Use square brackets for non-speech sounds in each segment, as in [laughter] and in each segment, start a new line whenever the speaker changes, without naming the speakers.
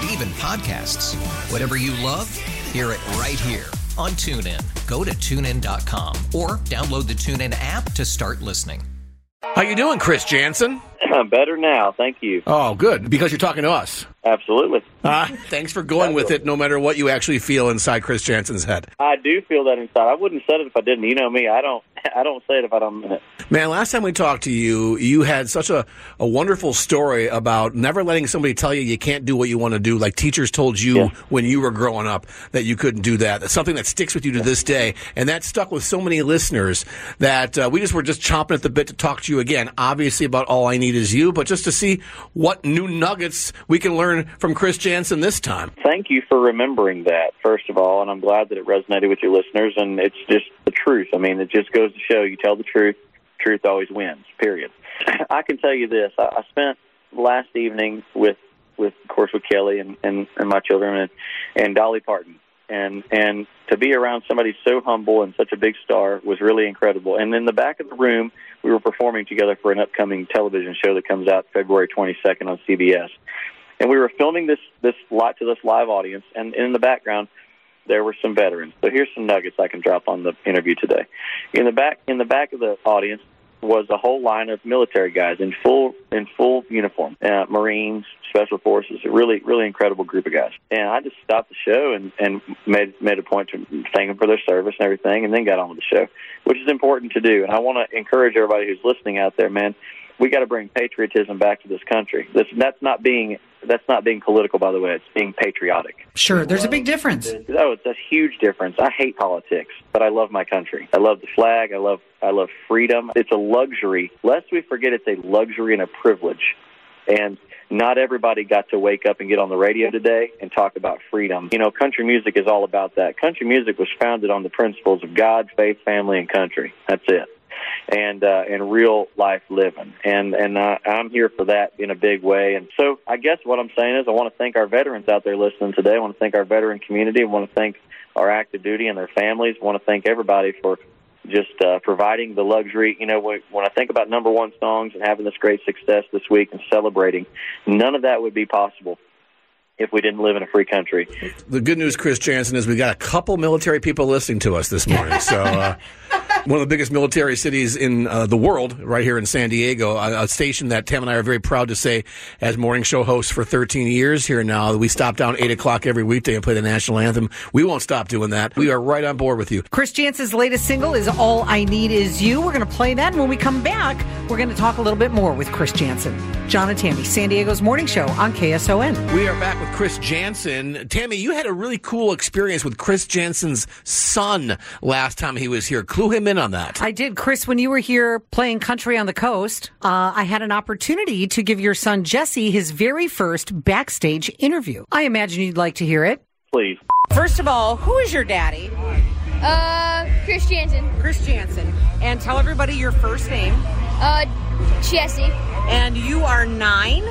And even podcasts. Whatever you love, hear it right here on TuneIn. Go to tunein.com or download the TuneIn app to start listening.
How you doing, Chris Janson?
I'm [clears throat] Better now, thank you.
Oh, good. Because you're talking to us.
Absolutely.
Uh, thanks for going with it, no matter what you actually feel inside Chris Janson's head.
I do feel that inside. I wouldn't have said it if I didn't. You know me. I don't. [laughs] I don't say it if I don't mean it.
Man, last time we talked to you, you had such a, a wonderful story about never letting somebody tell you you can't do what you want to do. Like teachers told you
Yeah.
when you were growing up that you couldn't do that. That's something that sticks with you to this day. And that stuck with so many listeners that uh, we just were just chomping at the bit to talk to you again. Obviously, about All I Need Is You, but just to see what new nuggets we can learn from Chris Janson this time.
Thank you for remembering that, first of all, and I'm glad that it resonated with your listeners. And it's just the truth. I mean, it just goes to show you tell the truth, truth always wins. Period. [laughs] I can tell you this: I, I spent last evening with, with of course, with Kelly and and, and my children and and Dolly Parton. And and to be around somebody so humble and such a big star was really incredible. And in the back of the room, we were performing together for an upcoming television show that comes out February 22nd on CBS and we were filming this this lot to this live audience and in the background there were some veterans. So here's some nuggets i can drop on the interview today. In the back in the back of the audience was a whole line of military guys in full in full uniform uh, marines special forces a really really incredible group of guys. And i just stopped the show and and made made a point to thank them for their service and everything and then got on with the show which is important to do. And i want to encourage everybody who's listening out there man we got to bring patriotism back to this country. This, that's not being that's not being political, by the way. It's being patriotic.
Sure, there's a big difference.
Oh, it's a huge difference. I hate politics, but I love my country. I love the flag. I love I love freedom. It's a luxury. Lest we forget, it's a luxury and a privilege. And not everybody got to wake up and get on the radio today and talk about freedom. You know, country music is all about that. Country music was founded on the principles of God, faith, family, and country. That's it and uh, and real life living. And and uh, I'm here for that in a big way. And so I guess what I'm saying is I want to thank our veterans out there listening today. I want to thank our veteran community. I want to thank our active duty and their families. I want to thank everybody for just uh, providing the luxury. You know, when, when I think about number one songs and having this great success this week and celebrating, none of that would be possible if we didn't live in a free country.
The good news, Chris Janson, is we got a couple military people listening to us this morning. So, uh, [laughs] one of the biggest military cities in uh, the world, right here in San Diego, a, a station that Tam and I are very proud to say as morning show hosts for 13 years here now. We stop down 8 o'clock every weekday and play the national anthem. We won't stop doing that. We are right on board with you.
Chris Janson's latest single is All I Need Is You. We're going to play that. And when we come back, we're going to talk a little bit more with Chris Janson. John and Tammy, San Diego's morning show on KSON.
We are back with Chris Janson. Tammy, you had a really cool experience with Chris Janson's son last time he was here. Clue him in on that.
I did. Chris, when you were here playing Country on the Coast, uh, I had an opportunity to give your son Jesse his very first backstage interview. I imagine you'd like to hear it.
Please.
First of all, who is your daddy?
Uh, Chris Janson.
Chris Janson. And tell everybody your first name.
Uh, Jesse.
And you are nine?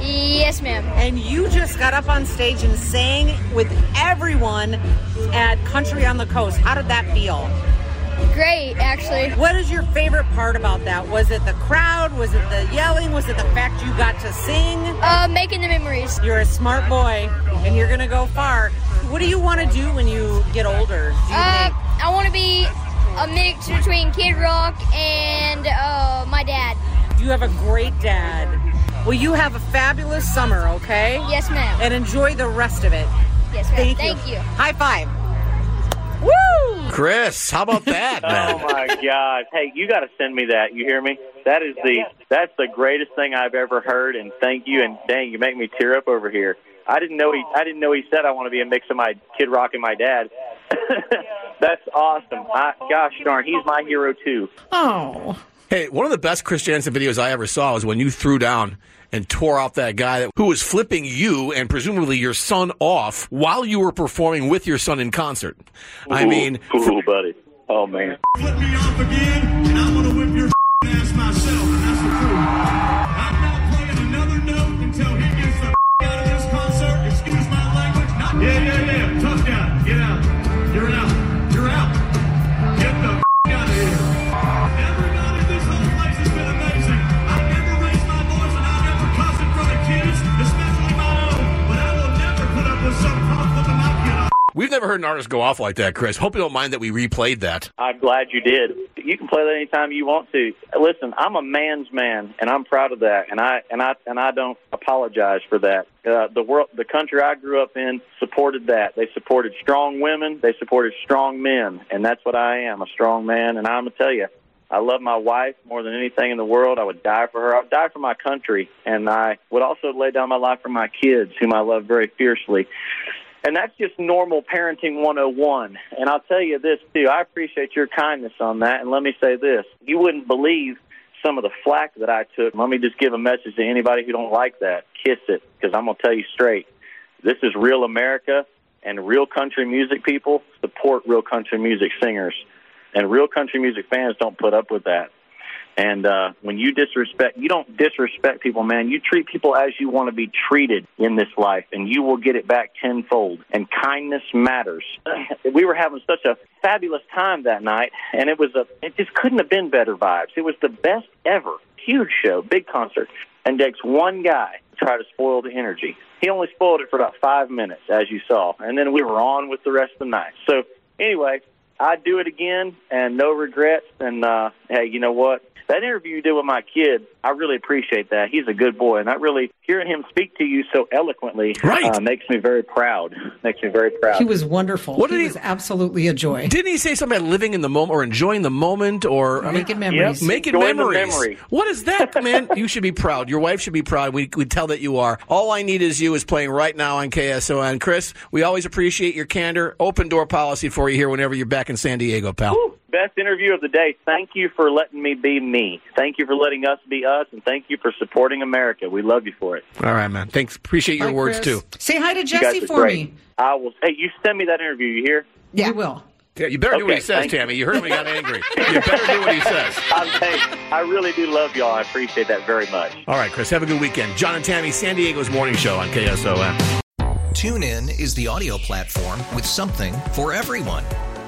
Yes, ma'am.
And you just got up on stage and sang with everyone at Country on the Coast. How did that feel?
Great, actually.
What is your favorite part about that? Was it the crowd? Was it the yelling? Was it the fact you got to sing?
Uh, making the memories.
You're a smart boy and you're going to go far. What do you want to do when you get older? You
Uh? I want to be a mix between Kid Rock and uh, my dad.
You have a great dad. Well, you have a fabulous summer, okay?
Yes, ma'am.
And enjoy the rest of it.
Yes, ma'am.
Thank,
Thank you.
High five. Woo!
Chris, how about that, [laughs]
Oh my gosh. Hey, you got to send me that. You hear me? That is the that's the greatest thing I've ever heard. And thank you. And dang, you make me tear up over here. I didn't know he I didn't know he said I want to be a mix of my Kid Rock and my dad. [laughs] that's awesome. I, gosh darn, he's my hero too.
Oh.
Hey, one of the best Chris Janson videos I ever saw was when you threw down and tore off that guy that, who was flipping you and presumably your son off while you were performing with your son in concert. I mean,
ooh, buddy. Oh man.
Flip me off again, and I'm gonna whip your [laughs] ass myself,
heard an artist go off like that, Chris. Hope you don't mind that we replayed that.
I'm glad you did. You can play that anytime you want to. Listen, I'm a man's man, and I'm proud of that, and I and I and I don't apologize for that. Uh, the world, the country I grew up in, supported that. They supported strong women. They supported strong men, and that's what I am—a strong man. And I'm gonna tell you, I love my wife more than anything in the world. I would die for her. I would die for my country, and I would also lay down my life for my kids, whom I love very fiercely. And that's just normal parenting 101. And I'll tell you this, too. I appreciate your kindness on that. And let me say this. You wouldn't believe some of the flack that I took. Let me just give a message to anybody who don't like that. Kiss it, because I'm going to tell you straight. This is real America, and real country music people support real country music singers. And real country music fans don't put up with that. And uh, when you disrespect, you don't disrespect people, man. You treat people as you want to be treated in this life, and you will get it back tenfold. And kindness matters. [clears throat] we were having such a fabulous time that night, and it was a, it just couldn't have been better vibes. It was the best ever. Huge show, big concert. And takes one guy try to spoil the energy. He only spoiled it for about five minutes, as you saw, and then we were on with the rest of the night. So anyway, I'd do it again, and no regrets. And uh, hey, you know what? That interview you did with my kid, I really appreciate that. He's a good boy, and I really hearing him speak to you so eloquently
Right.
uh, makes me very proud. Makes me very proud.
He was wonderful.
What did
he
he-
was absolutely a joy.
Didn't he say something about living in the moment or enjoying the moment or I mean,
Making memories.
Yep.
Making
Enjoy
memories.
memory.
What is that, [laughs] man? you should be proud. Your wife should be proud. We we tell that you are. All I need is you is playing right now on KSON. Chris, we always appreciate your candor. Open door policy for you here whenever you're back in San Diego, pal.
Woo. Best interview of the day. Thank you for letting me be me. Thank you for letting us be us, and thank you for supporting America. We love you for it.
All right, man. Thanks. Appreciate your
Bye,
words
Chris.
too.
Say hi to Jesse for
great.
me.
I will. Hey, you send me that interview. You hear?
Yeah. We will.
Yeah, you better do what he says,
thank you.
Tammy. You heard him when he got angry. [laughs] You better do what he says.
I'm hey, I really do love y'all. I appreciate that very much.
All right, Chris. Have a good weekend. John and Tammy, San Diego's morning show on KSON.
TuneIn is the audio platform with something for everyone.